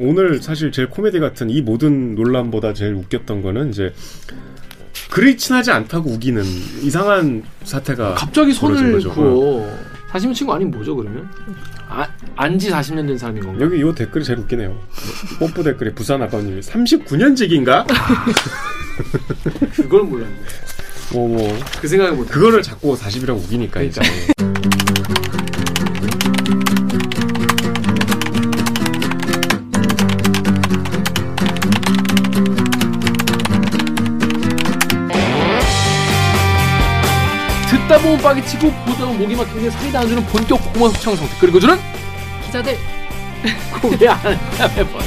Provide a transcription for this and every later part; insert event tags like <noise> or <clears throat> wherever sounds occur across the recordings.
오늘 사실 제일 코미디 같은 이 모든 논란보다 제일 웃겼던 거는 이제 그리 친하지 않다고 우기는 이상한 사태가 갑자기 손을. 그어. 40년 친구 아니면 뭐죠 그러면? 아, 안지 40년 된 사람인 건가? 여기 이 댓글이 제일 웃기네요. 뽀뽀 댓글에 부산 아빠님이 39년직인가? 그걸 몰랐네. 뭐, 뭐. 그 생각을 못. 그거를 자꾸 40이라고 우기니까 이제. 듣다 보면 빡이 치고 보다 목이 막히는데 사이다 안 주는 본격 공원 소창성 댓글 읽어주는 기자들 고개 안 매번.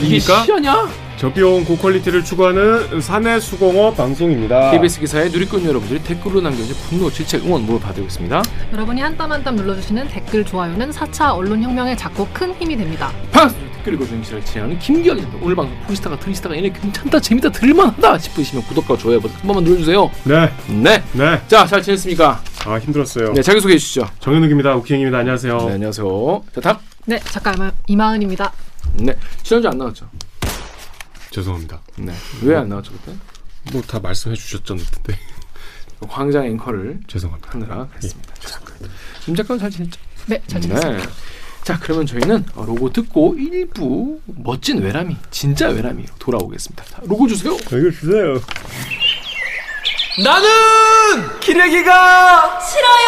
이게 실화입니까? 시야냐? 저비용 고퀄리티를 추구하는 사내 수공업 방송입니다. KBS 기사에 누리꾼 여러분들이 댓글로 남겨주신 분노, 질책, 응원 모두 받고 있습니다. 여러분이 한 땀 한 땀 눌러주시는 댓글 좋아요는 4차 언론혁명에 작고 큰 힘이 됩니다. 반갑습니다. 댓글 읽어주는 기사를 진행하는 김기현 기자입니다. 오늘 방송 보시다가 들으시다가 얘네 괜찮다, 재밌다, 들을만하다 싶으시면 구독과 좋아요 버튼 한 번만 눌러주세요. 네, 네. 네. 자, 잘 지냈습니까? 아, 힘들었어요. 네, 자기소개해 주시죠. 정현욱입니다. 우키행입니다. 안녕하세요. 네, 안녕하세요. 자, 다음. 네, 작가 이마, 이마은입니다. 네, 지난주 안 나왔죠? 죄송합니다. 네. 왜 안 나왔죠, 그때? 뭐 다 말씀해 주셨던데. 광장 <laughs> 앵커를 죄송합니다. 하느라 그랬습니다. 자, 김 작가는 잘 지냈죠? 네, 잘 지냈습니다. 네. 자, 그러면 저희는 어, 로고 듣고 일부 멋진 외람이, 진짜 외람이 돌아오겠습니다. 자, 로고 주세요. 이거 주세요. 나는 기레기가 싫어요.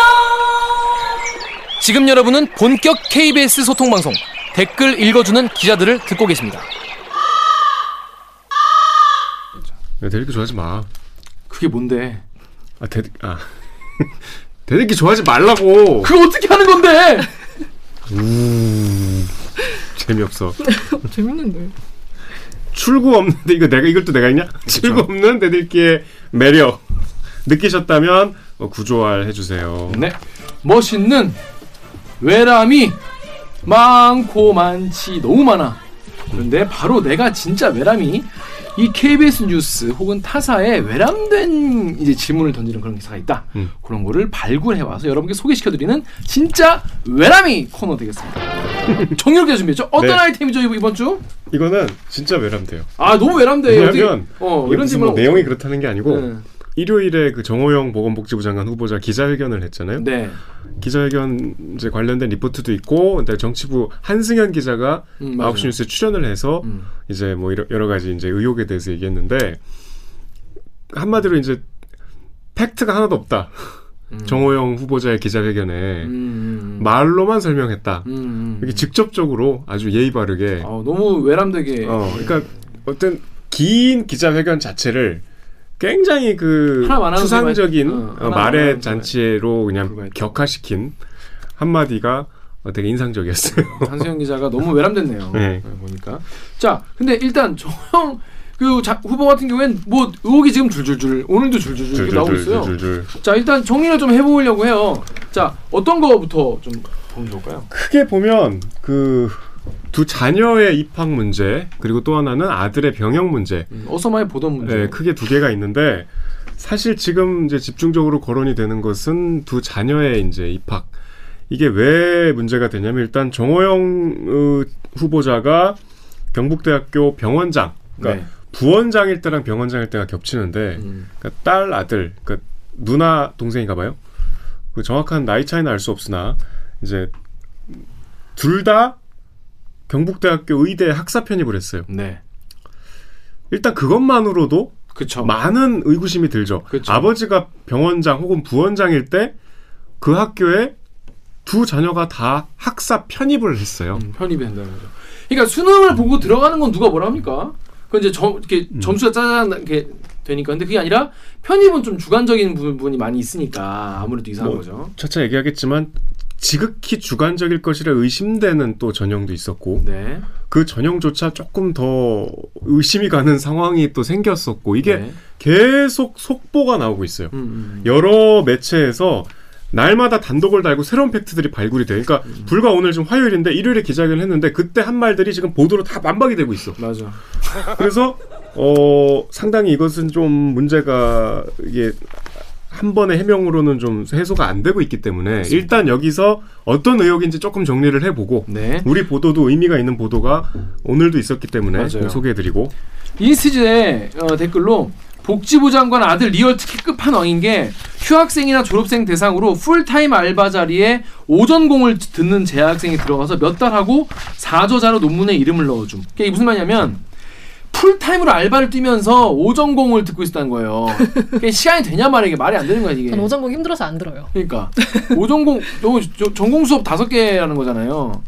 지금 여러분은 본격 KBS 소통 방송 댓글 읽어주는 기자들을 듣고 계십니다. 야, 대리기 좋아하지 마. 그게 뭔데? 아, 대리, 아. <laughs> 대리기 좋아하지 말라고! 그거 어떻게 하는 건데? 재미없어. <laughs> 재밌는데. 출구 없는데, 이거 내가, 이걸 또 내가 했냐? 출구 없는 대들기의 매력. 느끼셨다면, 어, 구조할 해주세요. 네, 멋있는 외람이 많고 많지 너무 많아. 그런데 바로 내가 진짜 외람이 이 KBS 뉴스 혹은 타사에 외람된 이제 질문을 던지는 그런 기사가 있다. 음. 그런 거를 발굴해 와서 여러분께 소개시켜드리는 진짜 외람이 코너 되겠습니다. <laughs> 정렬게 준비했죠? 어떤 네. 아이템이죠 이번- 주? 이거는 진짜 외람돼요. 아 너무 외람돼. 왜냐면, 어 이런 질문 뭐 내용이 그렇다는 게 아니고, 네. 일요일에 그 정호영 보건복지부 장관 후보자 기자회견을 했잖아요. 네. 기자회견 이제 관련된 리포트도 있고, 근데 정치부 한승현 기자가 음, 맞아요. 9시 뉴스에 출연을 해서 음. 이제 뭐 여러, 가지 이제 의혹에 대해서 얘기했는데 한마디로 이제 팩트가 하나도 없다. 음. 정호영 후보자의 기자회견에 음, 음, 말로만 설명했다. 음, 음, 이렇게 음. 직접적으로 아주 예의 바르게 아, 너무 외람되게. 어 그러니까 어떤 긴 기자회견 자체를 굉장히 그 추상적인 어, 어, 말의 잔치로 그냥. 격화시킨 한마디가 어, 되게 인상적이었어요. 한수영 기자가 너무 외람됐네요. 네. 네, 보니까. 자, 근데 일단 정형 그 자- 후보 같은 경우엔 뭐 의혹이 지금 줄줄줄 오늘도 줄줄줄 이렇게 나오고 있어요. 줄줄줄. 자, 일단 정리를 좀 해보려고 해요. 자, 어떤 거부터 좀 보면 좋을까요? 크게 보면 그 두 자녀의 입학 문제 그리고 또 하나는 아들의 병역 문제 음, 어서 많이 보던 문제. 네, 크게 두 개가 있는데 사실 지금 이제 집중적으로 거론이 되는 것은 두 자녀의 이제 입학 이게 왜 문제가 되냐면 일단 정호영 어, 후보자가 경북대학교 병원장 그러니까 네. 부원장일 때랑 병원장일 때가 겹치는데 음, 그러니까 딸 아들 그러니까 누나 동생인가 봐요. 그 정확한 나이 차이는 알 수 없으나 이제 둘 다 경북대학교 의대 학사 편입을 했어요. 네. 일단 그것만으로도 그쵸. 많은 의구심이 들죠. 그쵸. 아버지가 병원장 혹은 부원장일 때 그 학교에 두 자녀가 다 학사 편입을 했어요. 음, 편입이 된다는 거죠. 그러니까 수능을 보고 들어가는 건 누가 뭐라 합니까? 그 이제 점, 이렇게 음. 점수가 짜게 되니까. 근데 그게 아니라 편입은 좀 주관적인 부분이 많이 있으니까 아무래도 이상한 뭐, 거죠. 차차 얘기하겠지만 지극히 주관적일 것이라 의심되는 또 전형도 있었고 네. 그 전형조차 조금 더 의심이 가는 상황이 또 생겼었고 이게 네. 계속 속보가 나오고 있어요. 음, 음. 여러 매체에서 날마다 단독을 달고 새로운 팩트들이 발굴이 돼요. 그러니까 음. 불과 오늘 지금 화요일인데 일요일에 기자회견을 했는데 그때 한 말들이 지금 보도로 다 만박이 되고 있어. 맞아. 그래서 어, 상당히 이것은 좀 문제가 이게 한 번의 해명으로는 좀 해소가 안 되고 있기 때문에 일단 여기서 어떤 의혹인지 조금 정리를 해보고 네. 우리 보도도 의미가 있는 보도가 오늘도 있었기 때문에. 소개해드리고 인스티즈의 어, 댓글로 복지부 장관 아들 리얼 특히 끝판왕인 게 휴학생이나 졸업생 대상으로 풀타임 알바 자리에 오전공을 듣는 재학생이 들어가서 몇 달 하고 사저자로 논문에 이름을 넣어줌. 이게 무슨 말이냐면 풀타임으로 알바를 뛰면서 오전공을 듣고 있었다는 거예요. 그게 시간이 되냐 말이야. 이게 말이 안 되는 거야 이게. 전 오전공 힘들어서 안 들어요. 그러니까 오전공 요, 저- 전공 수업 다섯 개라는 거잖아요.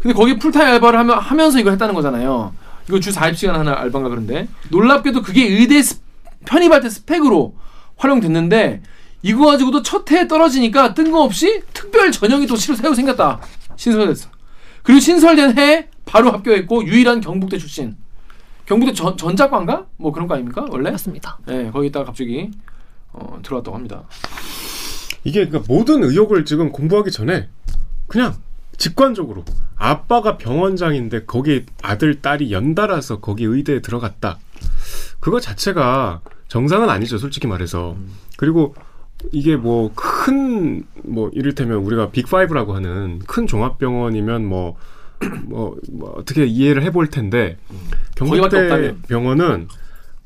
근데 거기 풀타임 알바를 하며, 하면서 이걸 했다는 거잖아요. 이거 주 40시간 하는 알바인가 그런데 놀랍게도 그게 의대 스- 편입할 때 스펙으로 활용됐는데 이거 가지고도 첫 해에 떨어지니까 뜬금없이 특별 전형이 또 새로 새로 생겼다. 신설됐어. 그리고 신설된 해에 바로 합격했고 유일한 경북대 출신. 경북대 전, 전자과인가? 뭐 그런 거 아닙니까 원래? 맞습니다. 네, 거기 있다가 갑자기 어, 들어왔다고 합니다. 이게 그러니까 모든 의혹을 지금 공부하기 전에 그냥 직관적으로 아빠가 병원장인데 거기 아들 딸이 연달아서 거기 의대에 들어갔다. 그거 자체가 정상은 아니죠, 솔직히 말해서. 그리고 이게 뭐 큰뭐 이를테면 우리가 빅5라고 하는 큰 종합병원이면 뭐 <clears throat> 뭐, 뭐 어떻게 이해를 해볼 텐데 경북대. 병원은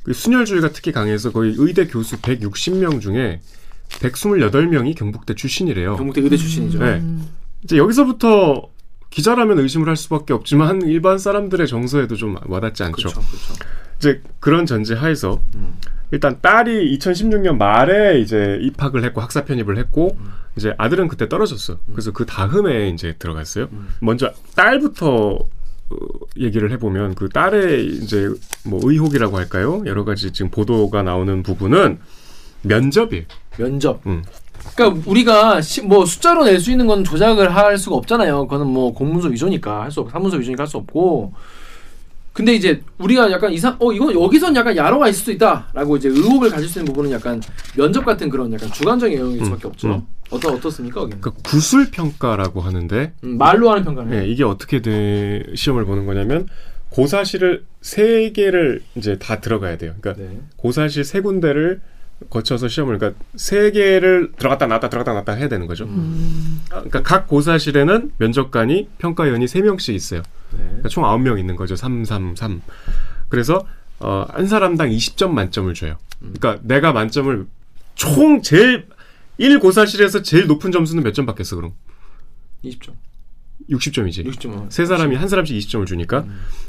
그 순혈주의가 특히 강해서 거의 의대 교수 160명 중에 128명이 경북대 출신이래요. 경북대 의대 출신이죠. 네. 이제 여기서부터 기자라면 의심을 할 수밖에 없지만 일반 사람들의 정서에도 좀 와닿지 않죠. 그렇죠, 그렇죠. 이제 그런 전제 하에서 음. 일단 딸이 2016년 말에 이제 입학을 했고 학사 편입을 했고 이제 아들은 그때 떨어졌어. 그래서 그 다음에 이제 들어갔어요. 음. 먼저 딸부터 어, 얘기를 해보면 그 딸의 이제 뭐 의혹이라고 할까요? 여러 가지 지금 보도가 나오는 부분은 면접이에요. 면접. 음. 그러니까 우리가 시- 뭐 숫자로 낼 수 있는 건 조작을 할 수가 없잖아요. 그거는 뭐 공문서 위조니까 할 수 없고 사문서 위조니까 할 수 없고. 근데 이제 우리가 약간 이상 어 이건 여기선 약간 야로가 있을 수도 있다라고 이제 의혹을 가질 수 있는 부분은 약간 면접 같은 그런 약간 주관적인 영역일 수밖에 없죠. 음. 어떠 어떻습니까? 거기는? 그 구술 평가라고 하는데 음, 말로 하는 평가는 네, 이게 어떻게 돼, 시험을 보는 거냐면 고사실을 세 개를 이제 다 들어가야 돼요. 그러니까 네. 고사실 세 군데를 거쳐서 시험을 그러니까 세 개를 들어갔다 나왔다 들어갔다 나왔다 해야 되는 거죠. 음. 아, 그러니까 각 고사실에는 면접관이 평가위원이 세 명씩 있어요. 네. 그러니까 총 9명 있는 거죠. 3, 3, 3. 그래서 어, 한 사람당 20점 만점을 줘요. 그러니까 내가 만점을 총 제일 1 고사실에서 제일 높은 점수는 몇 점 받겠어, 그럼? 20점. 60점이지. 60점. 세 사람이 한 사람씩 20점을 주니까.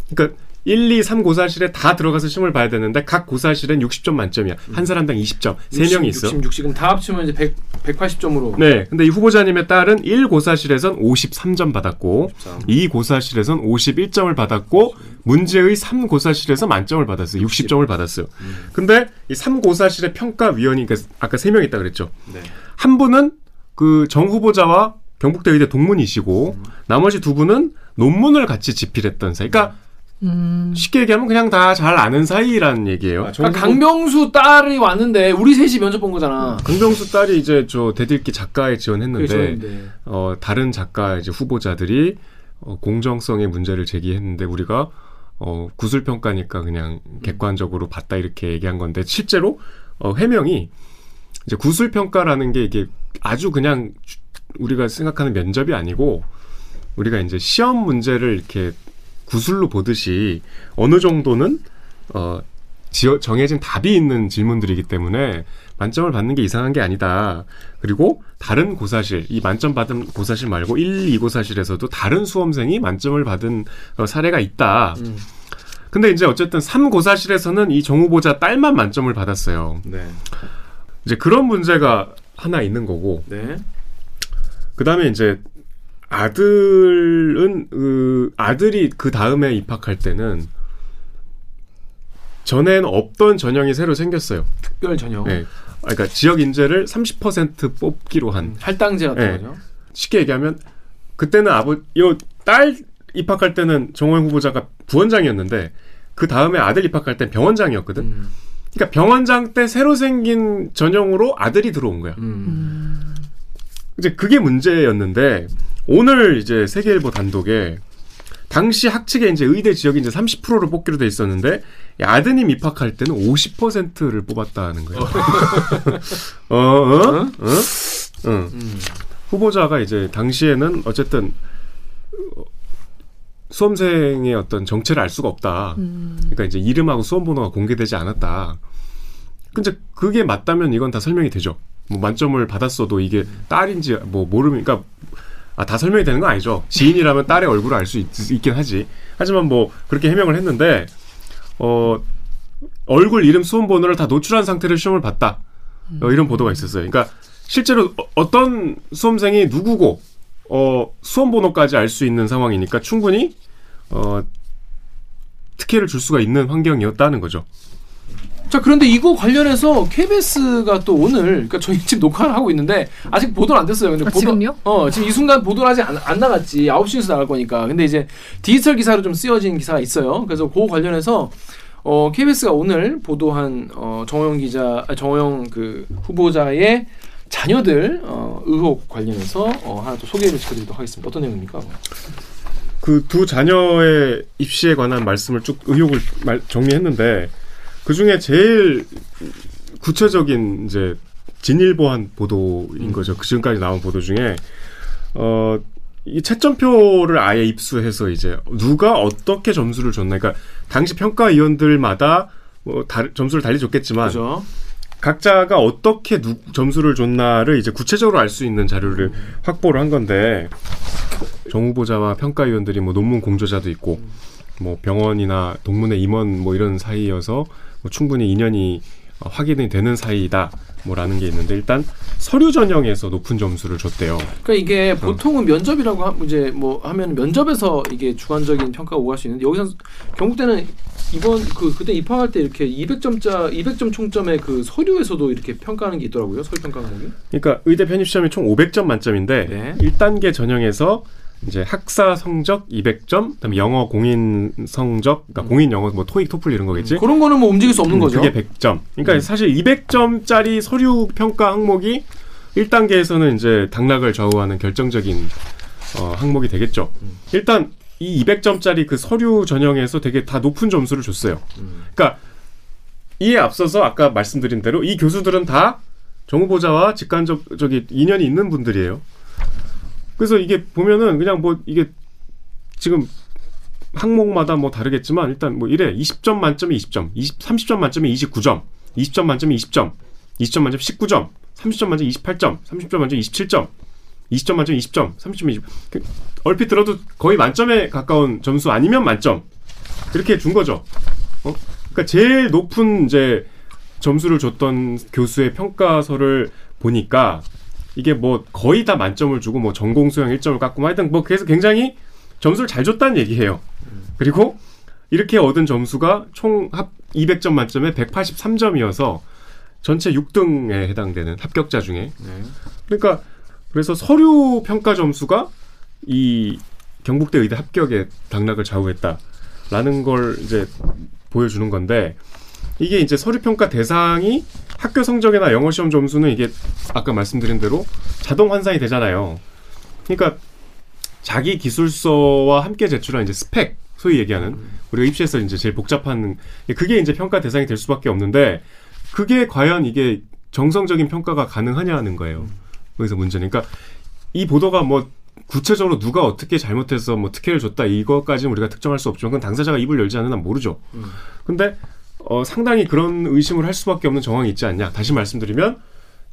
그러니까 1, 2, 3 고사실에 다 들어가서 시험을 봐야 되는데 각 고사실엔 60점 만점이야. 한 사람당 20점. 세 명이 있어. 60, 60, 그럼 다 합치면 이제 100, 180점으로. 네. 근데 이 후보자님의 딸은 1 고사실에선 53점 받았고 53. 2 고사실에선 51점을 받았고 문제의 3 고사실에서 만점을 받았어요. 60점을 받았어요. 근데 이3 고사실의 평가 위원이 그러니까 아까 세명 있다 그랬죠. 네. 한 분은 그 정 후보자와 경북대 의대 동문이시고 나머지 두 분은 논문을 같이 집필했던 사이. 그러니까 음, 쉽게 얘기하면 그냥 다 잘 아는 사이라는 얘기예요. 그러니까 강병수 딸이 왔는데 우리 셋이 면접 본 거잖아. 강병수 딸이 이제 저 대들기 작가에 지원했는데 그랬는데. 어, 다른 작가 이제 후보자들이 어, 공정성의 문제를 제기했는데 우리가 어, 구술 평가니까 그냥 객관적으로 봤다 이렇게 얘기한 건데 실제로 어, 해명이 이제 구술 평가라는 게 이게 아주 그냥 주- 우리가 생각하는 면접이 아니고 우리가 이제 시험 문제를 이렇게 구술로 보듯이 어느 정도는 어 지어, 정해진 답이 있는 질문들이기 때문에 만점을 받는 게 이상한 게 아니다. 그리고 다른 고사실, 이 만점 받은 고사실 말고 1, 2 고사실에서도 다른 수험생이 만점을 받은 어, 사례가 있다. 음. 근데 이제 어쨌든 3 고사실에서는 이 정 후보자 딸만 만점을 받았어요. 네. 이제 그런 문제가 하나 있는 거고, 네. 그 다음에 이제 아들은 그 아들이 그 다음에 입학할 때는 전에는 없던 전형이 새로 생겼어요. 특별 전형. 네. 아, 그러니까 지역 인재를 30% 뽑기로 한 음, 할당제 같은 네. 거죠. 쉽게 얘기하면 그때는 아버 요딸 입학할 때는 정호영 후보자가 부원장이었는데 그 다음에 아들 입학할 땐 병원장이었거든. 음. 그러니까 병원장 때 새로 생긴 전형으로 아들이 들어온 거야. 당시 학칙에 이제 의대 지역이 이제 30%를 뽑기로 돼 있었는데 이 아드님 입학할 때는 50%를 뽑았다는 거예요. <laughs> 어, 어, 어, 응. 후보자가 이제 당시에는 어쨌든 어, 수험생의 어떤 정체를 알 수가 없다. 그러니까 이제 이름하고 수험 번호가 공개되지 않았다. 근데 그게 맞다면 이건 다 설명이 되죠. 뭐 만점을 받았어도 이게 딸인지 뭐 모르면 그러니까 아, 다 설명이 되는 건 아니죠. 지인이라면 딸의 얼굴을 알 수 있긴 하지. 하지만 뭐 그렇게 해명을 했는데 어 얼굴, 이름, 수험 번호를 다 노출한 상태로 시험을 봤다. 어, 이런 보도가 있었어요. 그러니까 실제로 어- 어떤 수험생이 누구고 어 수험 번호까지 알 수 있는 상황이니까 충분히 어 특혜를 줄 수가 있는 환경이었다는 거죠. 자 그런데 이거 관련해서 KBS가 또 오늘 그러니까 저희 지금 녹화를 하고 있는데 아직 보도는 안 됐어요. 근데 아, 보도, 지금요? 어 지금 이 순간 보도를 아직 안, 안 나갔지. 9시 뉴스 나갈 거니까. 근데 이제 디지털 기사로 좀 쓰여진 기사가 있어요. 그래서 그 관련해서 어 KBS가 오늘 보도한 어 정호영 기자 아, 정호영 그 후보자의 자녀들 어 의혹 관련해서 어 하나 또 소개를 시켜드리도록 하겠습니다. 어떤 내용입니까? 그 두 자녀의 입시에 관한 말씀을 쭉 의혹을 말- 정리했는데 그 중에 제일 구체적인 이제 진일보한 보도인 거죠. 그 지금까지 나온 보도 중에 어. 이 채점표를 아예 입수해서 이제 누가 어떻게 점수를 줬나, 그러니까 당시 평가위원들마다 뭐 다, 점수를 달리 줬겠지만 그죠? 각자가 어떻게 누, 점수를 줬나를 이제 구체적으로 알 수 있는 자료를 확보를 한 건데 정 후보자와 평가위원들이 뭐 논문 공저자도 있고 뭐 병원이나 동문회 임원 뭐 이런 사이여서 뭐 충분히 인연이 어, 확인이 되는 사이다 뭐라는 게 있는데 일단 서류 전형에서 높은 점수를 줬대요. 그러니까 이게 보통은 면접이라고 하, 이제 뭐 하면 면접에서 이게 주관적인 평가가 오갈 수 있는데 여기서 경북대는 이번 그 그때 입학할 때 이렇게 200점짜 200점 총점의 그 서류에서도 이렇게 평가하는 게 있더라고요. 서류 평가 과목이. 그러니까 의대 편입 시험이 총 500점 만점인데 네. 1단계 전형에서 이제 학사 성적 200점, 그다음에 영어 공인 성적, 그러니까 공인 영어 뭐 토익, 토플 이런 거겠지. 그런 거는 뭐 움직일 수 없는 음, 거죠. 그게 100점. 그러니까 음. 사실 200점짜리 서류 평가 항목이 1단계에서는 이제 당락을 좌우하는 결정적인 어, 항목이 되겠죠. 음. 일단 이 200점짜리 그 서류 전형에서 되게 다 높은 점수를 줬어요. 음. 그러니까 이에 앞서서 아까 말씀드린 대로 이 교수들은 다 정 후보자와 직간접 저기 인연이 있는 분들이에요. 그래서 이게 보면은 그냥 뭐 이게 지금 항목마다 뭐 다르겠지만 일단 뭐 이래 20점 만점에 20점, 20, 30점 만점에 29점, 20점 만점에 20점, 20점 만점에 19점, 30점 만점에 28점, 30점 만점에 27점, 20점 만점에 20점, 30점 20. 그, 얼핏 들어도 거의 만점에 가까운 점수 아니면 만점 이렇게 준 거죠. 어? 그러니까 제일 높은 이제 점수를 줬던 교수의 평가서를 보니까 이게 뭐 거의 다 만점을 주고 뭐 전공 수영 1점을 깎고 뭐 하여튼 뭐 그래서 굉장히 점수를 잘 줬다는 얘기예요. 그리고 이렇게 얻은 점수가 총 합 200점 만점에 183점이어서 전체 6등에 해당되는 합격자 중에 네. 그러니까 그래서 서류 평가 점수가 이 경북대 의대 합격의 당락을 좌우했다라는 걸 이제 보여주는 건데 이게 이제 서류 평가 대상이 학교 성적이나 영어 시험 점수는 이게 아까 말씀드린 대로 자동 환산이 되잖아요. 그러니까 자기 기술서와 함께 제출한 이제 스펙 소위 얘기하는 우리가 입시에서 이제 제일 복잡한 그게 이제 평가 대상이 될 수밖에 없는데 그게 과연 이게 정성적인 평가가 가능하냐는 거예요. 거기서 문제는 그러니까 이 보도가 뭐 구체적으로 누가 어떻게 잘못해서 뭐 특혜를 줬다 이거까지는 우리가 특정할 수 없지만 그건 당사자가 입을 열지 않는 한 모르죠. 음. 근데 어, 상당히 그런 의심을 할 수밖에 없는 정황이 있지 않냐. 다시 말씀드리면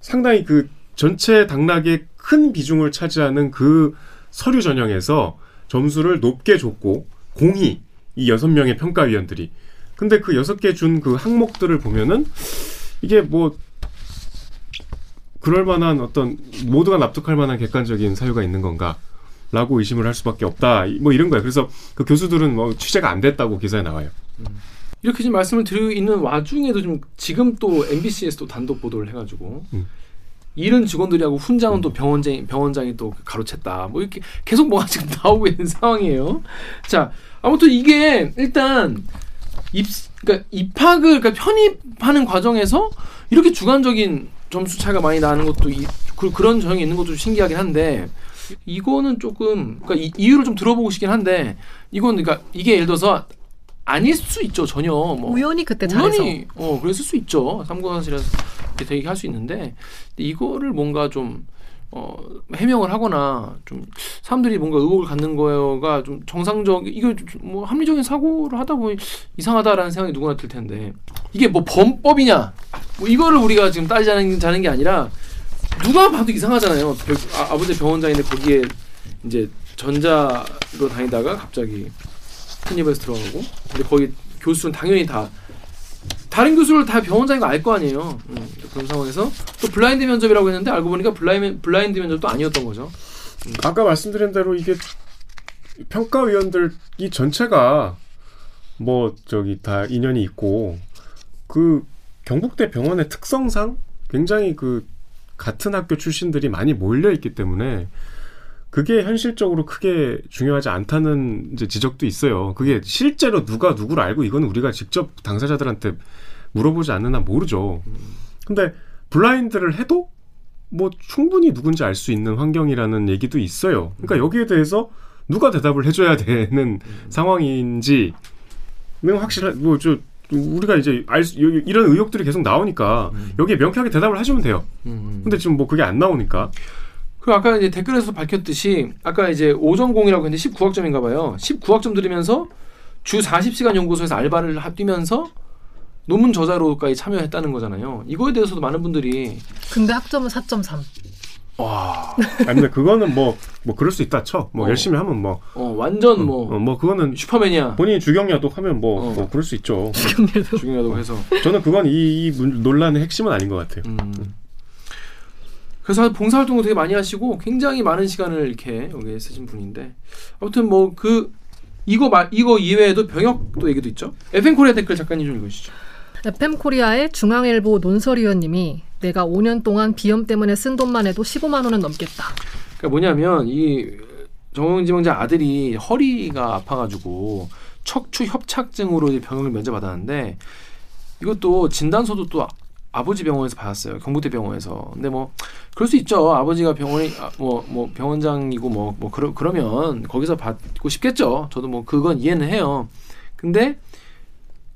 상당히 그 전체 당락의 큰 비중을 차지하는 그 서류 전형에서 점수를 높게 줬고 공히 이 여섯 명의 평가위원들이 근데 그 여섯 개 준 그 항목들을 보면은 이게 뭐 그럴 만한 어떤 모두가 납득할 만한 객관적인 사유가 있는 건가? 라고 의심을 할 수밖에 없다. 뭐 이런 거예요. 그래서 그 교수들은 뭐 취재가 안 됐다고 기사에 나와요. 이렇게 지금 말씀을 드리고 있는 와중에도 좀 지금 또 MBC에서 또 단독 보도를 해가지고 음. 이른 직원들이하고 훈장은 또 병원장 병원장이 또 가로챘다. 뭐 이렇게 계속 뭐가 지금 나오고 있는 상황이에요. 자 아무튼 이게 일단 입 그러니까 입학을 그러니까 편입하는 과정에서 이렇게 주관적인 점수 차이가 많이 나는 것도 이, 그, 그런 전형이 있는 것도 좀 신기하긴 한데 이거는 조금 그러니까 이, 이유를 좀 들어보고 싶긴 한데 이건 그러니까 이게 예를 들어서 아닐 수 있죠 전혀. 뭐 우연히 그때 잘해서. 우연히 어 그랬을 수 있죠. 삼고사실에서 이렇게 되게 할 수 있는데 이거를 뭔가 좀 어, 해명을 하거나 좀 사람들이 뭔가 의혹을 갖는 거가 좀 정상적 이거 좀뭐 합리적인 사고를 하다 보니 이상하다라는 생각이 누구나 들 텐데. 이게 뭐 범법이냐? 뭐 이거를 우리가 지금 따지자는 자는 게 아니라 누가 봐도 이상하잖아요. 벽- 아, 아버지 병원장인데 거기에 이제 전자로 다니다가 갑자기 큰입에서 들어가고 근데 거기 교수는 당연히 다 다른 교수를 다 병원장인 거 알 거 아니에요. 음, 그런 상황에서 또 블라인드 면접이라고 했는데 알고 보니까 블라인, 블라인드 면접도 아니었던 거죠. 아까 말씀드린 대로 이게 평가위원들이 전체가 뭐 저기 다 인연이 있고 그 경북대 병원의 특성상 굉장히 그 같은 학교 출신들이 많이 몰려 있기 때문에 그게 현실적으로 크게 중요하지 않다는 이제 지적도 있어요. 그게 실제로 누가 누구를 알고 이건 우리가 직접 당사자들한테 물어보지 않는 한 모르죠. 근데 블라인드를 해도 뭐 충분히 누군지 알 수 있는 환경이라는 얘기도 있어요. 그러니까 여기에 대해서 누가 대답을 해줘야 되는 상황인지는 확실한 뭐저 우리가 이제 알 수, 요- 이런 의혹들이 계속 나오니까 여기에 명쾌하게 대답을 해주면 돼요. 음. 근데 지금 뭐 그게 안 나오니까 그 아까 이제 댓글에서 밝혔듯이 아까 이제 오전공이라고 했는데 19학점인가 봐요. 19학점 들으면서 주 40시간 연구소에서 알바를 하- 뛰면서 논문 저자로까지 참여했다는 거잖아요. 이거에 대해서도 많은 분들이 근데 학점은 4.3. 와, 아니 근데 그거는 뭐 뭐 그럴 수 있다 쳐. 뭐 어. 열심히 하면 뭐 어, 완전 뭐 어, 뭐 그거는 슈퍼맨이야. 본인이 주경야독 하면 뭐, 어. 뭐 그럴 수 있죠. 중요해도. 중요하다고 해서. 저는 그건 이, 이 문- 논란의 핵심은 아닌 것 같아요. 음. 그래서 봉사활동을 되게 많이 하시고 굉장히 많은 시간을 이렇게 여기에 쓰신 분인데 아무튼 뭐 그 이거 말 이거 이외에도 병역도 얘기도 있죠. FM 코리아 댓글 작가님 좀 읽으시죠. FM 코리아의 중앙일보 논설위원님이 내가 5년 동안 비염 때문에 쓴 돈만 해도 15만 원은 넘겠다. 그러니까 뭐냐면 이 정호영 지명자 아들이 허리가 아파가지고 척추 협착증으로 병역을 면제받았는데 이것도 진단서도 또 아버지 병원에서 받았어요. 경북대 병원에서. 근데 뭐 그럴 수 있죠. 아버지가 병원이 뭐뭐 병원장이고 뭐뭐 그러 그러면 거기서 받고 싶겠죠. 저도 뭐 그건 이해는 해요. 근데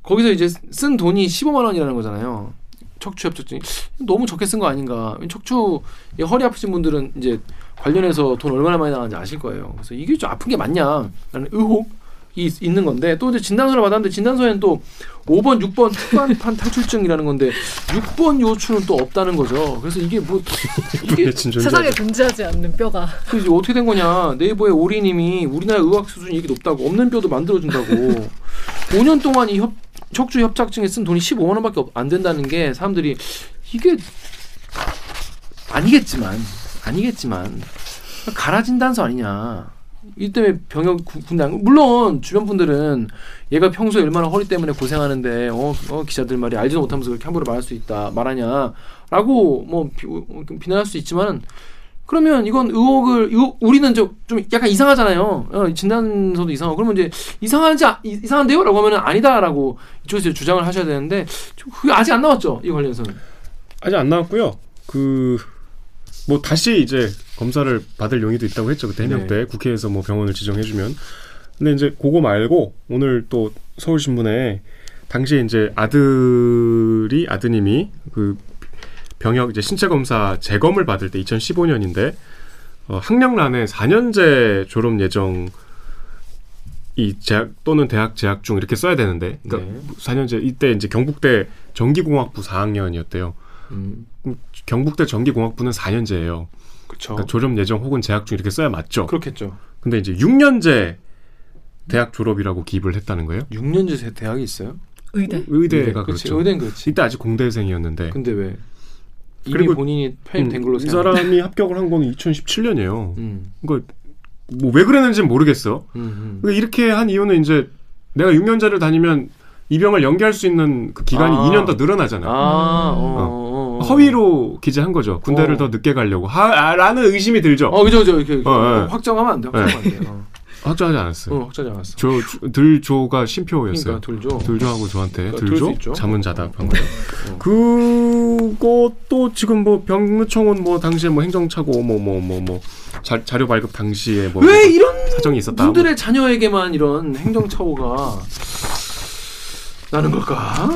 거기서 이제 쓴 돈이 15만 원이라는 거잖아요. 척추 협착증 너무 적게 쓴 거 아닌가. 척추 이 허리 아프신 분들은 이제 관련해서 돈 얼마나 많이 나가는지 아실 거예요. 그래서 이게 좀 아픈 게 맞냐라는 의혹 이 있- 있는 건데 또 이제 진단서를 받았는데 진단서에는 또 5번, 6번 특반판 탈출증이라는 건데 6번 요추는 또 없다는 거죠. 그래서 이게 뭐 이게 세상에 존재하지 않는 뼈가. 그 이제 어떻게 된 거냐? 네이버에 오리님이 우리나라 의학 수준이 이렇게 높다고 없는 뼈도 만들어준다고 5년 동안 이 협, 척추 협착증에 쓴 돈이 15만 원밖에 없- 안 된다는 게 사람들이 이게 아니겠지만 아니겠지만 가라진 단서 아니냐? 이 때문에 병역 구- 군대 안 물론 주변 분들은 얘가 평소에 얼마나 허리 때문에 고생하는데 어, 어 기자들 말이 알지도 못하면서 그렇게 함부로 말할 수 있다 말하냐라고 뭐 비, 어, 비난할 수 있지만 그러면 이건 의혹을 이거 우리는 좀, 좀 약간 이상하잖아요. 어, 진단서도 이상하고 그러면 이제 이상하지 아- 이- 이상한데요라고 하면은 아니다라고 이쪽에서 주장을 하셔야 되는데 좀 그게 아직 안 나왔죠 이 관련해서는. 아직 안 나왔고요. 그 뭐 다시 이제 검사를 받을 용의도 있다고 했죠. 그때 해명 네. 때 국회에서 뭐 병원을 지정해주면. 근데 이제 그거 말고 오늘 또 서울신문에 당시에 이제 아들이 아드님이 그 병역 이제 신체 검사 재검을 받을 때 2015년인데 어, 학력란에 4년제 졸업 예정 이 재학 또는 대학 재학 중 이렇게 써야 되는데 그러니까 네. 4년제 이때 이제 경북대 전기공학부 4학년이었대요. 음, 경북대 전기공학부는 4년제예요. 그렇죠. 그러니까 졸업 예정 혹은 재학 중 이렇게 써야 맞죠. 그렇겠죠. 근데 이제 6년제 대학 졸업이라고 기입을 했다는 거예요. 6년제 대학이 있어요? 의대. 의대가 그렇지. 그렇죠. 의대는 그렇지. 이때 아직 공대생이었는데 근데 왜 이미 그리고- 본인이 편입된 걸로 이 생각. 사람이 합격을 한 거는 2017년이에요. 음, 그러니까 뭐 왜 그랬는지는 모르겠어. 음, 음. 그러니까 이렇게 한 이유는 이제 내가 6년제를 다니면 이 병을 연기할 수 있는 그 기간이 아. 2년 더 늘어나잖아. 아, 어, 어, 어. 허위로 기재한 거죠. 군대를 어. 더 늦게 가려고. 하, 아, 라는 의심이 들죠. 어, 그죠, 그죠. 이렇게, 이렇게 어, 네. 확정하면 안 돼. 확정하면 안 돼. 어. <laughs> 확정하지 않았어요. 어, 확정하지 않았어. 조, 조- 들조가 심표였어요. 그러니까 돌죠. 들조하고 저한테 그러니까 들조. 잠은 자다 어. 한 거예요. 그것도 지금 뭐 병무청은 뭐 당시에 뭐 행정차고 뭐 뭐 뭐 뭐 자료 발급 당시에 뭐 왜 이런 사정이 있었다. 분들의 자녀에게만 이런 행정처우가 나는 걸까?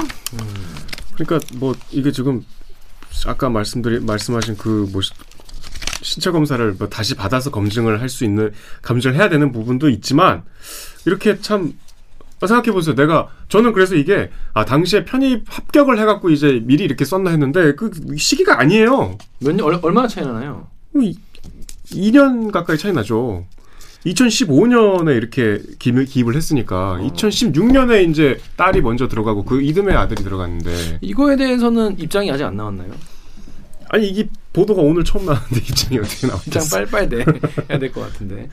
그러니까 뭐 이게 지금 아까 말씀드리 말씀하신 그 뭐 신체 검사를 뭐 다시 받아서 검증을 할 수 있는 검증을 해야 되는 부분도 있지만 이렇게 참 생각해 보세요. 내가 저는 그래서 이게 아 당시에 편입 합격을 해갖고 이제 미리 이렇게 썼나 했는데 그 시기가 아니에요. 몇 년, 얼- 얼마나 차이 나나요? 2년 가까이 차이 나죠. 2015년에 이렇게 기입, 기입을 했으니까 2016년에 이제 딸이 먼저 들어가고 그 이듬해 아들이 들어갔는데 이거에 대해서는 입장이 아직 안 나왔나요? 아니 이게 보도가 오늘 처음 나왔는데 <laughs> 입장이 어떻게 입장 나왔겠어? 빨빨 돼 <laughs> 해야 될 것 같은데.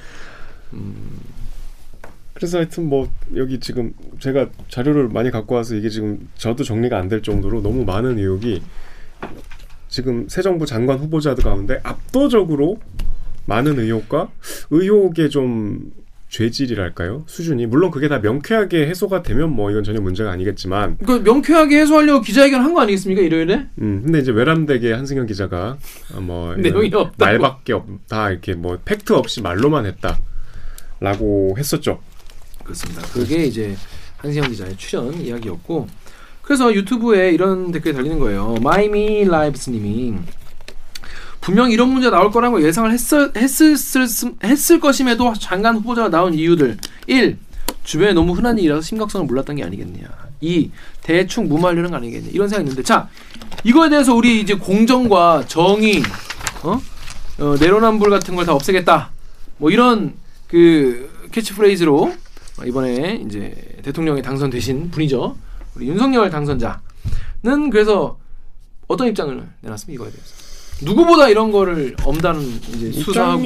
그래서 하여튼 뭐 여기 지금 제가 자료를 많이 갖고 와서 이게 지금 저도 정리가 안 될 정도로 너무 많은 의혹이 지금 새 정부 장관 후보자들 가운데 압도적으로 많은 의혹과 의혹의 좀 죄질이랄까요 수준이 물론 그게 다 명쾌하게 해소가 되면 뭐 이건 전혀 문제가 아니겠지만 그 명쾌하게 해소하려고 기자회견 한 거 아니겠습니까 일요일에? 음 근데 이제 외람되게 한승현 기자가 어, 뭐 <laughs> 내용이. 말밖에 없다 이렇게 뭐 팩트 없이 말로만 했다라고 했었죠. 그렇습니다. 그게 이제 한시영 기자의 출연 이야기였고 그래서 유튜브에 이런 댓글이 달리는 거예요. 마이미 라이브스님이 분명 이런 문제 나올 거라고 예상을 했을, 했을, 했을 것임에도 장관 후보자가 나온 이유들 1. 주변에 너무 흔한 일이라서 심각성을 몰랐던 게 아니겠냐 2. 대충 무마하려는 거 아니겠냐 이런 생각이 있는데 자 이거에 대해서 우리 이제 공정과 정의 어? 어, 내로남불 같은 걸 다 없애겠다 뭐 이런 그 캐치프레이즈로 이번에 이제 대통령에 당선되신 분이죠. 우리 윤석열 당선자는 그래서 어떤 입장을 내놨습니까 이거에 대해서? 누구보다 이런 거를 엄다는 이제 수사하고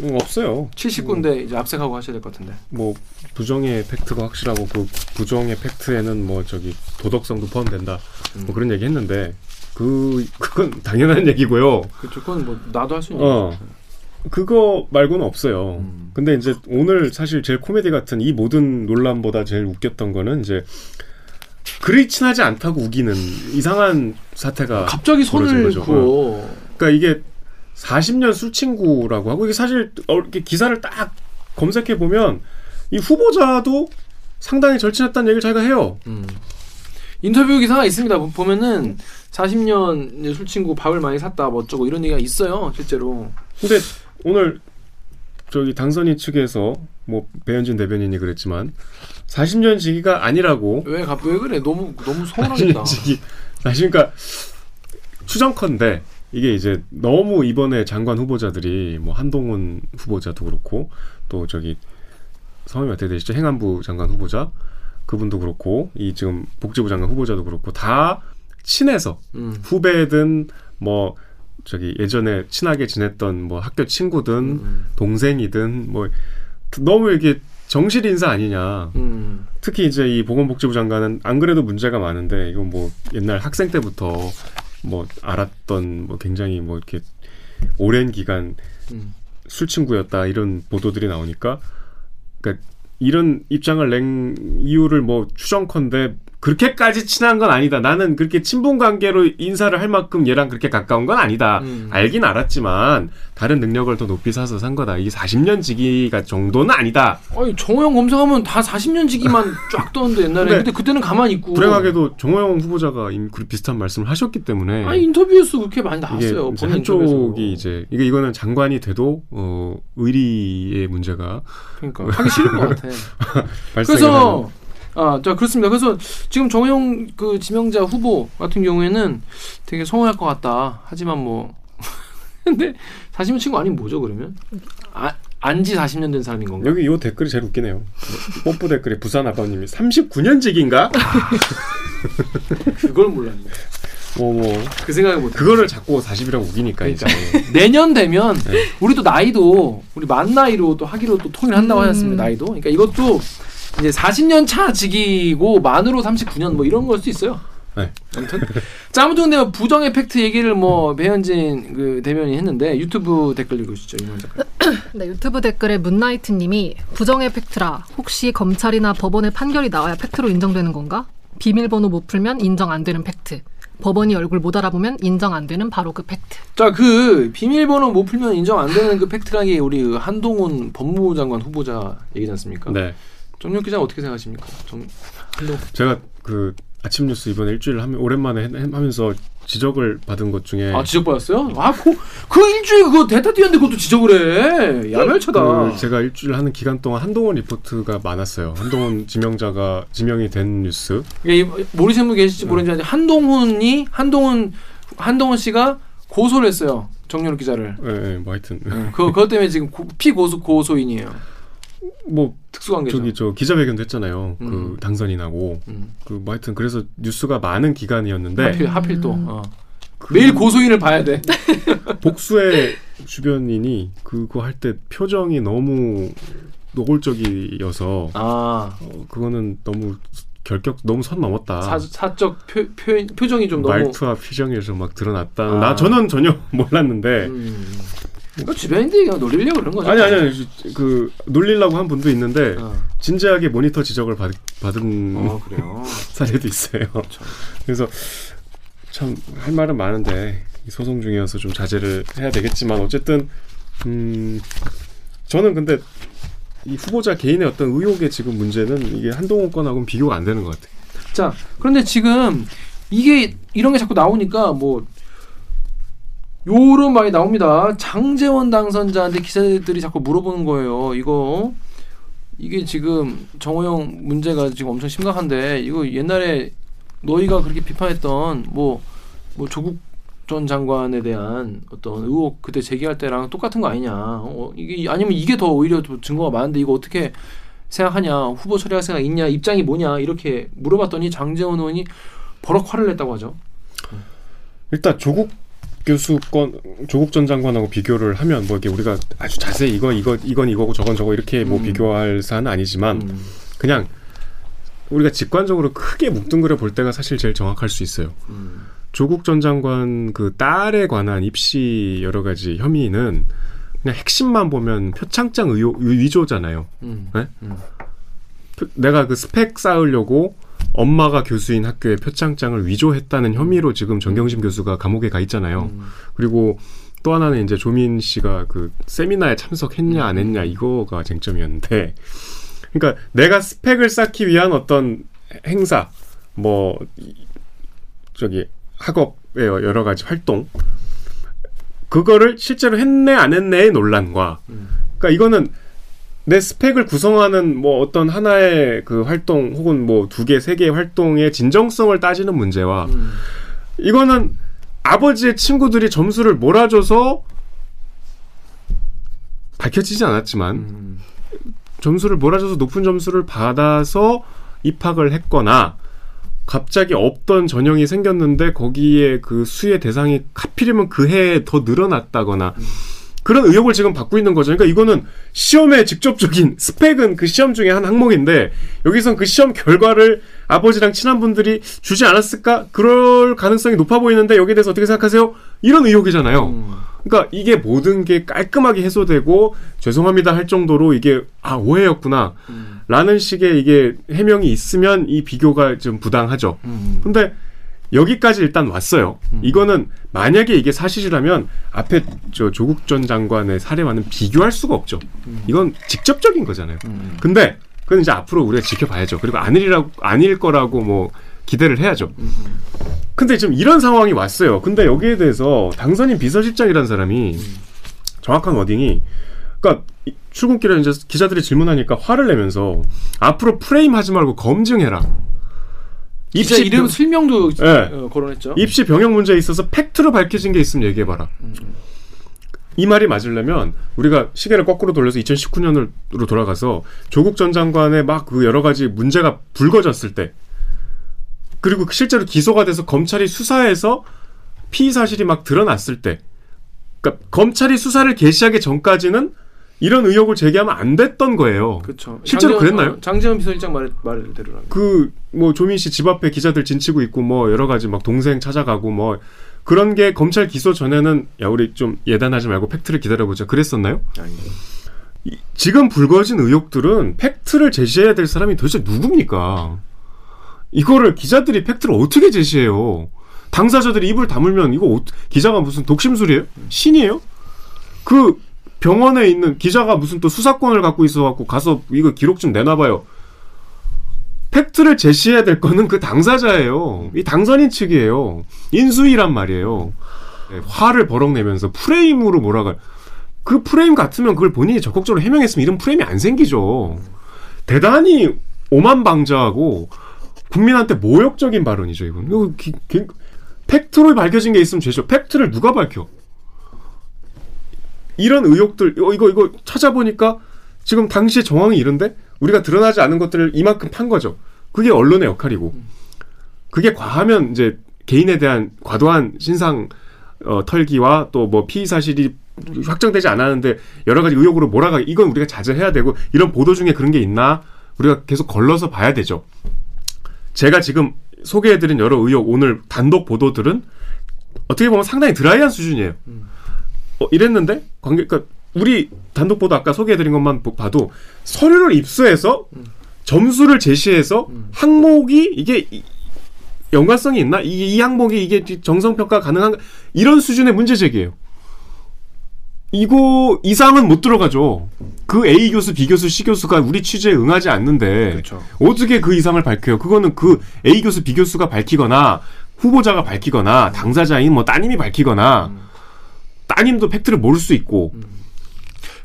음, 없어요. 70군데 이제 압색하고 하셔야 될 것 같은데. 뭐 부정의 팩트가 확실하고 그 부정의 팩트에는 뭐 저기 도덕성도 포함된다. 음. 뭐 그런 얘기 했는데 그 그건 <laughs> 당연한 얘기고요. 그렇죠. 그건 뭐 나도 할 수 있는 어. 그거 말고는 없어요. 음. 근데 이제 오늘 사실 제일 코미디 같은 이 모든 논란보다 제일 웃겼던 거는 이제 그리 친하지 않다고 우기는 이상한 사태가 갑자기 손을. 그어. 그러니까 이게 40년 술 친구라고 하고 이게 사실 어, 이렇게 기사를 딱 검색해 보면 이 후보자도 상당히 절친했다는 얘기를 자기가 해요. 음. 인터뷰 기사가 있습니다. 보- 보면은 40년 이제 술 친구 밥을 많이 샀다 뭐 어쩌고 이런 얘기가 있어요. 실제로. 근데 오늘 저기 당선인 측에서 뭐 배현진 대변인이 그랬지만 40년 지기가 아니라고 왜, 갑- 왜 그래? 너무 너무 서운하겠다. 40년 지기 사실 그러니까 추정컨대 이게 이제 너무 이번에 장관 후보자들이 뭐 한동훈 후보자도 그렇고 또 저기 성함이 어떻게 되시죠? 행안부 장관 후보자 그분도 그렇고 이 지금 복지부 장관 후보자도 그렇고 다 친해서 음. 후배든 뭐 저기 예전에 친하게 지냈던 뭐 학교 친구든 음. 동생이든 뭐 너무 이게 정실 인사 아니냐. 음. 특히 이제 이 보건복지부 장관은 안 그래도 문제가 많은데 이건 뭐 옛날 학생 때부터 뭐 알았던 뭐 굉장히 뭐 이렇게 오랜 기간 음. 술 친구였다 이런 보도들이 나오니까 그러니까 이런 입장을 낸 이유를 뭐 추정컨대 그렇게까지 친한 건 아니다. 나는 그렇게 친분 관계로 인사를 할 만큼 얘랑 그렇게 가까운 건 아니다. 음. 알긴 알았지만 다른 능력을 더 높이 사서 산 거다. 이게 40년 지기가 정도는 아니다. 아니 정호영 검색하면 다 40년 지기만 <laughs> 쫙 떠는데 옛날에 근데 근데 그때는 가만히 있고 불행하게도 정호영 후보자가 이미 그 비슷한 말씀을 하셨기 때문에 아니 인터뷰에서 그렇게 많이 이게 나왔어요. 인터뷰에서. 한쪽이 이제 이게 이거는 장관이 돼도 어 의리의 문제가 그러니까 하기 싫은 것 같아. <laughs> 그래서. 아, 자 그렇습니다. 그래서 지금 정호영 그 지명자 후보 같은 경우에는 되게 서운할 것 같다. 하지만 뭐 <laughs> 근데 40년 친구 아니면 뭐죠 그러면? 아, 안지 40년 된 사람인 건가? 여기 요 댓글이 제일 웃기네요. 뽀뽀 댓글에 부산 아버님이 39년직인가? 그걸 몰랐네. 뭐, 뭐. 그 생각을 못. 그거를 자꾸 40이라고 우기니까 이제. 내년 되면 네. 우리도 나이도 우리 만 나이로 또 하기로 또 통일한다고 음. 하셨습니다. 나이도. 그러니까 이것도 이제 40년 차 직이고 만으로 39년 뭐 이런 걸수 있어요. 네. 아무튼 자 아무튼 근데 부정의 팩트 얘기를 뭐 배현진 그 대변인 했는데 유튜브 댓글 읽으시죠 이만 작가. 네, 유튜브 댓글에 문나이트님이 부정의 팩트라 혹시 검찰이나 법원의 판결이 나와야 팩트로 인정되는 건가? 비밀번호 못 풀면 인정 안 되는 팩트. 법원이 얼굴 못 알아보면 인정 안 되는 바로 그 팩트. 자, 그 비밀번호 못 풀면 인정 안 되는 그 팩트라는 게 우리 그 한동훈 법무부 장관 후보자 얘기지 않습니까? 네. 정력 기자 어떻게 생각하십니까? 정 한동 제가 그 아침 뉴스 이번에 일주일 하면 오랜만에 해- 하면서 지적을 받은 것 중에 아 지적 받았어요? 아, 그, 그 일주일 그거 대타 뛰었는데 그것도 지적을 해. 야멸차다. 그 제가 일주일 하는 기간 동안 한동훈 리포트가 많았어요. 한동훈 지명자가 지명이 된 뉴스. 이게 이- 모르시는 분 계실지 모르겠는데 한동훈이 한동훈 한동훈 씨가 고소를 했어요. 정연욱 기자를. 예, 예, 뭐 하여튼 그 그것 때문에 지금 고- 피고소 고소인이에요. 뭐 특수관계자. 저기 저 기자회견도 했잖아요. 음. 그 당선이 나고 음. 그뭐 하여튼 그래서 뉴스가 많은 기간이었는데 하필 하필 또 음. 어. 매일 고소인을 봐야 돼. <laughs> 복수의 주변인이 그거 할 때 표정이 너무 노골적이어서 아 어, 그거는 너무 결격 너무 선 넘었다. 사, 사적 표, 표, 표정이 좀 너무 말투와 표정에서 막 드러났다. 아. 나 저는 전혀 <laughs> 몰랐는데 음. 그 주변인들이 그냥 놀리려고 그런 거죠. 아니 아니 아니 그 놀리려고 한 분도 있는데 어, 진지하게 모니터 지적을 받, 받은 어. <laughs> 사례도 있어요. 그래서 참 할 말은 많은데 이 소송 중이어서 좀 자제를 해야 되겠지만 어쨌든 음 저는 근데 이 후보자 개인의 어떤 의혹의 지금 문제는 이게 한동훈 건하고는 비교가 안 되는 것 같아요. 자, 그런데 지금 이게 이런 게 자꾸 나오니까 뭐 요런 말이 나옵니다. 장재원 당선자한테 기자들이 자꾸 물어보는 거예요. 이거 이게 지금 정호영 문제가 지금 엄청 심각한데 이거 옛날에 너희가 그렇게 비판했던 뭐, 뭐 조국 전 장관에 대한 어떤 의혹 그때 제기할 때랑 똑같은 거 아니냐? 어, 이게 아니면 이게 더 오히려 더 증거가 많은데 이거 어떻게 생각하냐? 후보 처리할 생각 있냐? 입장이 뭐냐? 이렇게 물어봤더니 장재원 의원이 버럭 화를 냈다고 하죠. 일단 조국 교수 건 조국 전 장관하고 비교를 하면 뭐 이게 우리가 아주 자세히 이거 이거 이건 이거고 저건 저거 이렇게 뭐 음. 비교할 사안은 아니지만 음. 그냥 우리가 직관적으로 크게 묵뚱그려 볼 때가 사실 제일 정확할 수 있어요. 음. 조국 전 장관 그 딸에 관한 입시 여러 가지 혐의는 그냥 핵심만 보면 표창장 의혹, 위조잖아요. 음. 네? 음. 표- 내가 그 스펙 쌓으려고 엄마가 교수인 학교에 표창장을 위조했다는 혐의로 지금 정경심 교수가 감옥에 가 있잖아요. 음. 그리고 또 하나는 이제 조민 씨가 그 세미나에 참석했냐 안 했냐 이거가 쟁점이었는데 그러니까 내가 스펙을 쌓기 위한 어떤 행사 뭐 이- 저기 학업의 여러 가지 활동 그거를 실제로 했네 안 했네의 논란과 음. 그러니까 이거는 내 스펙을 구성하는 뭐 어떤 하나의 그 활동 혹은 뭐 두 개, 세 개의 활동의 진정성을 따지는 문제와 음. 이거는 아버지의 친구들이 점수를 몰아줘서 밝혀지지 않았지만 음. 점수를 몰아줘서 높은 점수를 받아서 입학을 했거나 갑자기 없던 전형이 생겼는데 거기에 그 수의 대상이 하필이면 그 해에 더 늘어났다거나 그런 의혹을 지금 받고 있는 거죠. 그러니까 이거는 시험에 직접적인 <laughs> 스펙은 그 시험 중에 한 항목인데 여기선 그 시험 결과를 아버지랑 친한 분들이 주지 않았을까? 그럴 가능성이 높아 보이는데 여기에 대해서 어떻게 생각하세요? 이런 의혹이잖아요. 음. 그러니까 이게 모든 게 깔끔하게 해소되고 죄송합니다 할 정도로 이게 아 오해였구나 음. 라는 식의 이게 해명이 있으면 이 비교가 좀 부당하죠. 음. 근데 여기까지 일단 왔어요. 이거는 만약에 이게 사실이라면 앞에 저 조국 전 장관의 사례와는 비교할 수가 없죠. 이건 직접적인 거잖아요. 음. 근데 그건 이제 앞으로 우리가 지켜봐야죠. 그리고 아니라고 아닐 거라고 뭐 기대를 해야죠. 음. 근데 지금 이런 상황이 왔어요. 근데 여기에 대해서 당선인 비서실장이라는 사람이 정확한 워딩이 그러니까 이- 출근길에 이제 기자들이 질문하니까 화를 내면서 앞으로 프레임 하지 말고 검증해라. 입시 이름 병- 실명도 네. 어, 거론했죠. 입시 병역 문제에 있어서 팩트로 밝혀진 게 있으면 얘기해봐라. 이 말이 맞으려면 우리가 시계를 거꾸로 돌려서 2019년으로 돌아가서 조국 전 장관의 막 그 여러 가지 문제가 불거졌을 때 그리고 실제로 기소가 돼서 검찰이 수사해서 피의 사실이 막 드러났을 때 그러니까 검찰이 수사를 개시하기 전까지는 이런 의혹을 제기하면 안 됐던 거예요. 그렇죠. 실제로 그랬나요? 어, 장재원 비서실장 말 말대로라면. 그뭐 조민 씨 집 앞에 기자들 진치고 있고 뭐 여러 가지 막 동생 찾아가고 뭐 그런 게 검찰 기소 전에는 야 우리 좀 예단하지 말고 팩트를 기다려보자 그랬었나요? 이- 지금 불거진 의혹들은 팩트를 제시해야 될 사람이 도대체 누굽니까? 이거를 기자들이 팩트를 어떻게 제시해요? 당사자들이 입을 다물면 이거 어- 기자가 무슨 독심술이에요? 신이에요? 그 병원에 있는 기자가 무슨 또 수사권을 갖고 있어갖고 가서 이거 기록 좀 내놔봐요. 팩트를 제시해야 될 거는 그 당사자예요. 이 당선인 측이에요. 인수위란 말이에요. 네, 화를 버럭 내면서 프레임으로 몰아가. 그 프레임 같으면 그걸 본인이 적극적으로 해명했으면 이런 프레임이 안 생기죠. 대단히 오만방자하고 국민한테 모욕적인 발언이죠, 이건. 팩트로 밝혀진 게 있으면 죄죠. 팩트를 누가 밝혀? 이런 의혹들, 이거, 이거, 이거 찾아보니까 지금 당시의 정황이 이런데 우리가 드러나지 않은 것들을 이만큼 판 거죠. 그게 언론의 역할이고. 그게 과하면 이제 개인에 대한 과도한 신상 어, 털기와 또 뭐 피의 사실이 확정되지 않았는데 여러 가지 의혹으로 몰아가 이건 우리가 자제해야 되고 이런 보도 중에 그런 게 있나 우리가 계속 걸러서 봐야 되죠. 제가 지금 소개해드린 여러 의혹 오늘 단독 보도들은 어떻게 보면 상당히 드라이한 수준이에요. 어, 이랬는데 관계 그러니까 우리 단독 보도 아까 소개해드린 것만 보- 봐도 서류를 입수해서 점수를 제시해서 항목이 이게 이- 연관성이 있나? 이, 이 항목이 이게 정성 평가 가능한 이런 수준의 문제 제기예요. 이거 이상은 못 들어가죠. 그 A 교수, B 교수, C 교수가 우리 취재에 응하지 않는데 그렇죠. 어떻게 그 이상을 밝혀요? 그거는 그 A 교수, B 교수가 밝히거나 후보자가 밝히거나 당사자인 뭐 따님이 밝히거나 따님도 팩트를 모를 수 있고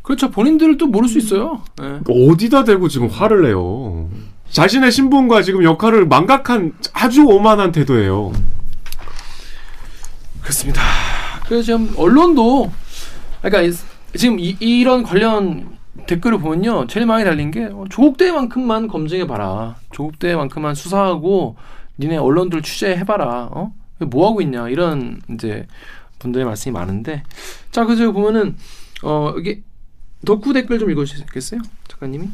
그렇죠. 본인들도 모를 수 있어요. 예. 어디다 대고 지금 화를 내요. 자신의 신분과 지금 역할을 망각한 아주 오만한 태도예요. 그렇습니다. 그래서 지금 언론도 그러니까 이- 지금 이, 이런 관련 댓글을 보면요 제일 많이 달린 게 어, 조국 때만큼만 검증해 봐라. 조국 때만큼만 수사하고 니네 언론들 취재해 봐라. 어? 뭐 하고 있냐 이런 이제 분들의 말씀이 많은데 자 그래서 보면은 어 이게 덕후 댓글 좀 읽어주시겠어요, 작가님이?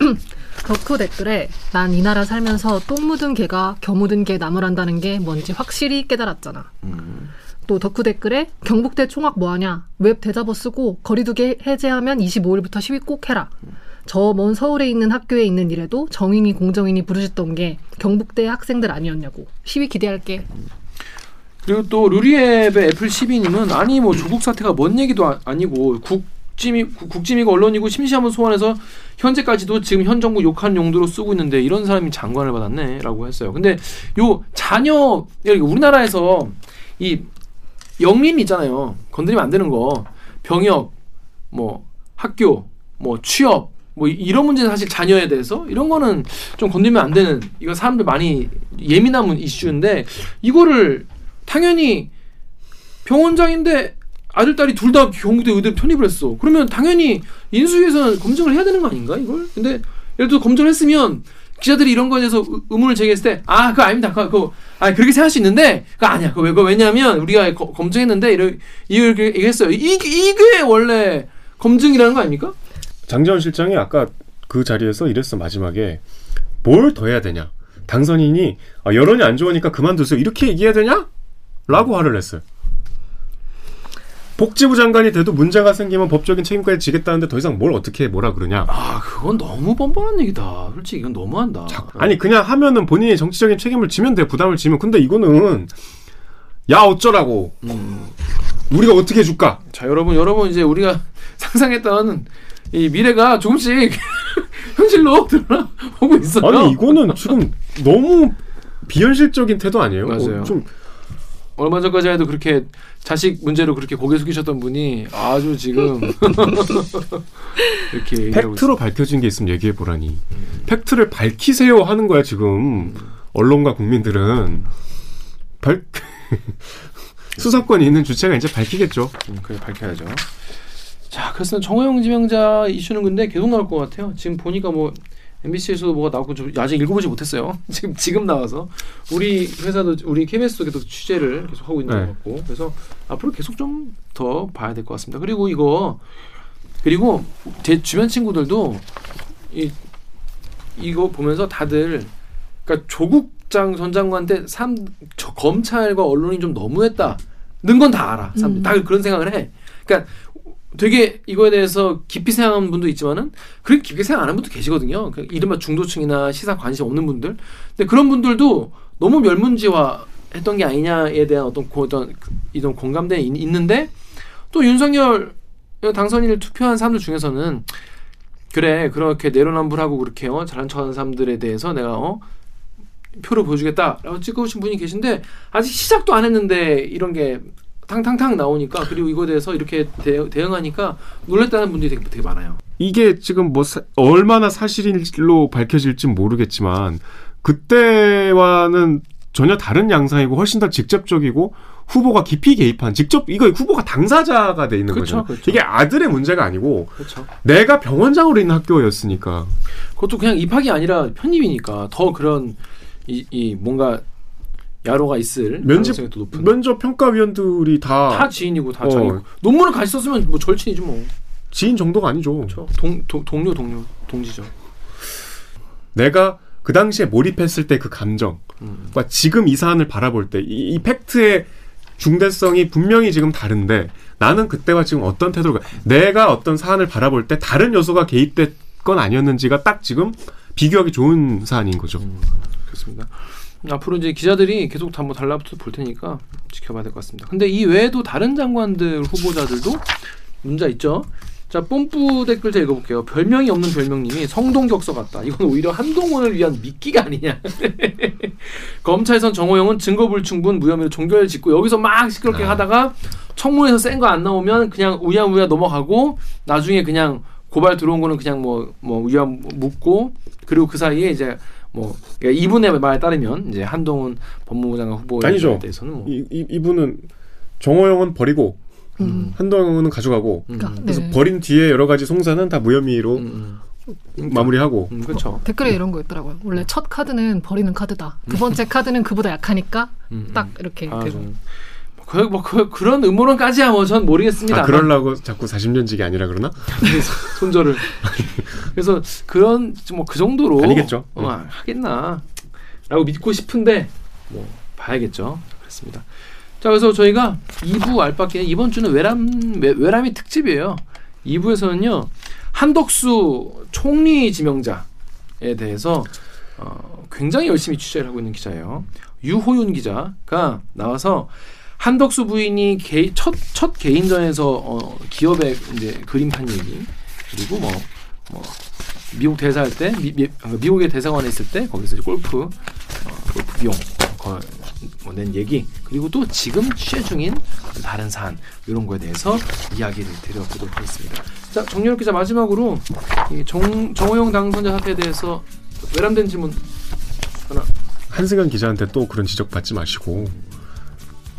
<clears throat> 덕후 댓글에 난 이 나라 살면서 똥 묻은 개가 겨 묻은 개 나무란다는 게 뭔지 확실히 깨달았잖아. 또 덕후 댓글에 경북대 총학 뭐하냐 웹 대자보 쓰고 거리두기 해제하면 25일부터 시위 꼭 해라. 저먼 서울에 있는 학교에 있는 일에도 정인이 공정인이 부르셨던 게 경북대 학생들 아니었냐고 시위 기대할게. 그리고 또 루리앱의 애플 12님은 아니 뭐 조국 사태가 뭔 얘기도 아, 아니고 국짐이 국- 국짐이고 언론이고 심시한번 소환해서 현재까지도 지금 현 정부 욕한 용도로 쓰고 있는데 이런 사람이 장관을 받았네라고 했어요. 근데 요 자녀 우리나라에서 이 영민 있잖아요. 건드리면 안 되는 거 병역 뭐 학교 뭐 취업 뭐 이- 이런 문제 사실 자녀에 대해서 이런 거는 좀 건드리면 안 되는 이거 사람들 많이 예민한 문- 이슈인데 이거를 당연히 병원장인데 아들 딸이 둘 다 경북대 의대 편입을 했어. 그러면 당연히 인수위에서는 검증을 해야 되는 거 아닌가 이걸? 근데 예를 들어 검증을 했으면 기자들이 이런 거에 대해서 의- 의문을 제기했을 때, 아, 그거 아닙니다. 그거, 그거, 아, 그렇게 생각할 수 있는데, 그거 아니야. 그거 왜, 그거 왜냐면, 우리가 거- 검증했는데, 이렇게, 이렇게 얘기했어요. 이, 이게 원래 검증이라는 거 아닙니까? 장재원 실장이 아까 그 자리에서 이랬어 마지막에 뭘 더 해야 되냐 당선인이 아, 여론이 안 좋으니까 그만두세요 이렇게 얘기해야 되냐? 라고 화를 냈어요 복지부 장관이 돼도 문제가 생기면 법적인 책임까지 지겠다는데 더 이상 뭘 어떻게 해 뭐라 그러냐 아, 그건 너무 뻔뻔한 얘기다. 솔직히 이건 너무한다. 아니 그냥 하면은 본인이 정치적인 책임을 지면 돼 부담을 지면 근데 이거는 야 어쩌라고 우리가 어떻게 해줄까 자, 여러분, 여러분, 이제 우리가 <laughs> 상상했던 이 미래가 조금씩 <laughs> 현실로 드러나오고 있어요. 아니 이거는 지금 너무 비현실적인 태도 아니에요? 맞아요. 어, 좀 얼마 전까지 해도 그렇게 자식 문제로 그렇게 고개 숙이셨던 분이 아주 지금 <laughs> 이렇게 팩트로 밝혀진 게 있으면 얘기해 보라니. 팩트를 밝히세요 하는 거야 지금 언론과 국민들은 밝 <laughs> 수사권이 있는 주체가 이제 밝히겠죠. 음, 그래 밝혀야죠. 자, 그래서 정호영 지명자 이슈는 근데 계속 나올 것 같아요. 지금 보니까 뭐 MBC에서도 뭐가 나오고 좀 아직 읽어보지 못했어요. <laughs> 지금 지금 나와서 우리 회사도 우리 KBS도 계속 취재를 계속 하고 있는 네. 것 같고 그래서 앞으로 계속 좀 더 봐야 될 것 같습니다. 그리고 이거 그리고 제 주변 친구들도 이 이거 보면서 다들 그러니까 조국 장 전 장관 때 삼, 저 검찰과 언론이 좀 너무했다. 는건 다 알아. 사람들이 음. 다 그런 생각을 해. 그러니까 되게 이거에 대해서 깊이 생각하는 분도 있지만은 그렇게 깊게 생각 안 하는 분도 계시거든요. 그 이른바 중도층이나 시사 관심 없는 분들. 근데 그런 분들도 너무 멸문지화 했던 게 아니냐에 대한 어떤 고- 어떤 그- 이런 공감대 있- 있는데 또 윤석열 당선인을 투표한 사람들 중에서는 그래 그렇게 내로남불하고 그렇게 어, 잘난 척하는 사람들에 대해서 내가 어 표를 보여주겠다라고 찍으신 분이 계신데 아직 시작도 안 했는데 이런 게 탕탕탕 나오니까 그리고 이거에 대해서 이렇게 대, 대응하니까 놀랬다는 분들이 되게, 되게 많아요. 이게 지금 뭐 사- 얼마나 사실로 밝혀질지 모르겠지만 그때와는 전혀 다른 양상이고 훨씬 더 직접적이고 후보가 깊이 개입한 직접 이거 후보가 당사자가 돼 있는 그쵸, 거죠. 그쵸. 이게 아들의 문제가 아니고 그렇죠. 내가 병원장으로 있는 학교였으니까 그것도 그냥 입학이 아니라 편입이니까 더 그런 이, 이 뭔가 야로가 있을 면접. 면접 평가위원들이 다, 다 지인이고 다 어. 자기고 논문을 같이 썼으면 뭐 절친이지 뭐. 지인 정도가 아니죠. 그렇죠. 동, 동 동료 동료 동지죠. 내가 그 당시에 몰입했을 때 그 감정과 음. 지금 이 사안을 바라볼 때 이, 이 팩트의 중대성이 분명히 지금 다른데 나는 그때와 지금 어떤 태도가 내가 어떤 사안을 바라볼 때 다른 요소가 개입됐건 아니었는지가 딱 지금 비교하기 좋은 사안인 거죠. 음, 그렇습니다. 앞으로 이제 기자들이 계속 한번 달라붙어 볼 테니까 지켜봐야 될 것 같습니다. 근데 이 외에도 다른 장관들 후보자들도 문제 있죠. 자, 뽐뿌 댓글 제가 읽어볼게요. 별명이 없는 별명님이 성동격서 같다. 이건 오히려 한동훈을 위한 미끼가 아니냐. <laughs> 검찰선 정호영은 증거불충분 무혐의로 종결 짓고 여기서 막 시끄럽게 아. 하다가 청문회에서 센 거 안 나오면 그냥 우야우야 넘어가고 나중에 그냥 고발 들어온 거는 그냥 뭐 뭐 우야 묻고 그리고 그 사이에 이제 뭐 그러니까 이분의 말에 따르면 이제 한동훈 법무부 장관 후보에 아니죠. 대해서는 뭐 이, 이, 이분은 정호영은 버리고 음. 한동훈은 가져가고 음, 그러니까, 그래서 네. 버린 뒤에 여러 가지 송사는 다 무혐의로 음, 음. 마무리하고 음, 그렇죠. 댓글에 이런 거 있더라고요. 원래 첫 카드는 버리는 카드다. 두 번째 카드는 그보다 약하니까 음, 딱 음. 이렇게 아, 되고. 좀 그, 뭐, 그, 그런 음모론까지야 뭐 전 모르겠습니다. 아 그러려고 자꾸 40년직이 아니라 그러나? <laughs> 손절을. <laughs> 그래서 그런 뭐 그 정도로 아니겠죠. 어, 하겠나라고 믿고 싶은데 뭐 봐야겠죠. 그렇습니다. 자 그래서 저희가 2부 알바께 이번 주는 외람 외, 외람이 특집이에요. 2부에서는요 한덕수 총리 지명자에 대해서 어, 굉장히 열심히 취재를 하고 있는 기자예요. 유호윤 기자가 나와서 한덕수 부인이 개, 첫, 첫 개인전에서 어, 기업의 이제 그림판 얘기 그리고 뭐, 뭐 미국 대사할 때 미, 미, 미 국의 대사관에 있을 때 거기서 골프 어, 골프 비용 거, 뭐, 낸 얘기 그리고 또 지금 취재 중인 다른 사안 이런 거에 대해서 이야기를 드려보도록 하겠습니다. 자 정렬 기자 마지막으로 이 정, 정호영 당선자 사태에 대해서 외람된 질문 하나 한승현 기자한테 또 그런 지적 받지 마시고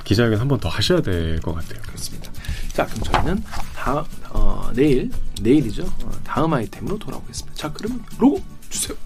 기자회견 한 번 더 하셔야 될 것 같아요. 그렇습니다. 자, 그럼 저희는 다 어, 내일 내일이죠. 어, 다음 아이템으로 돌아오겠습니다. 자, 그러면 로고 주세요.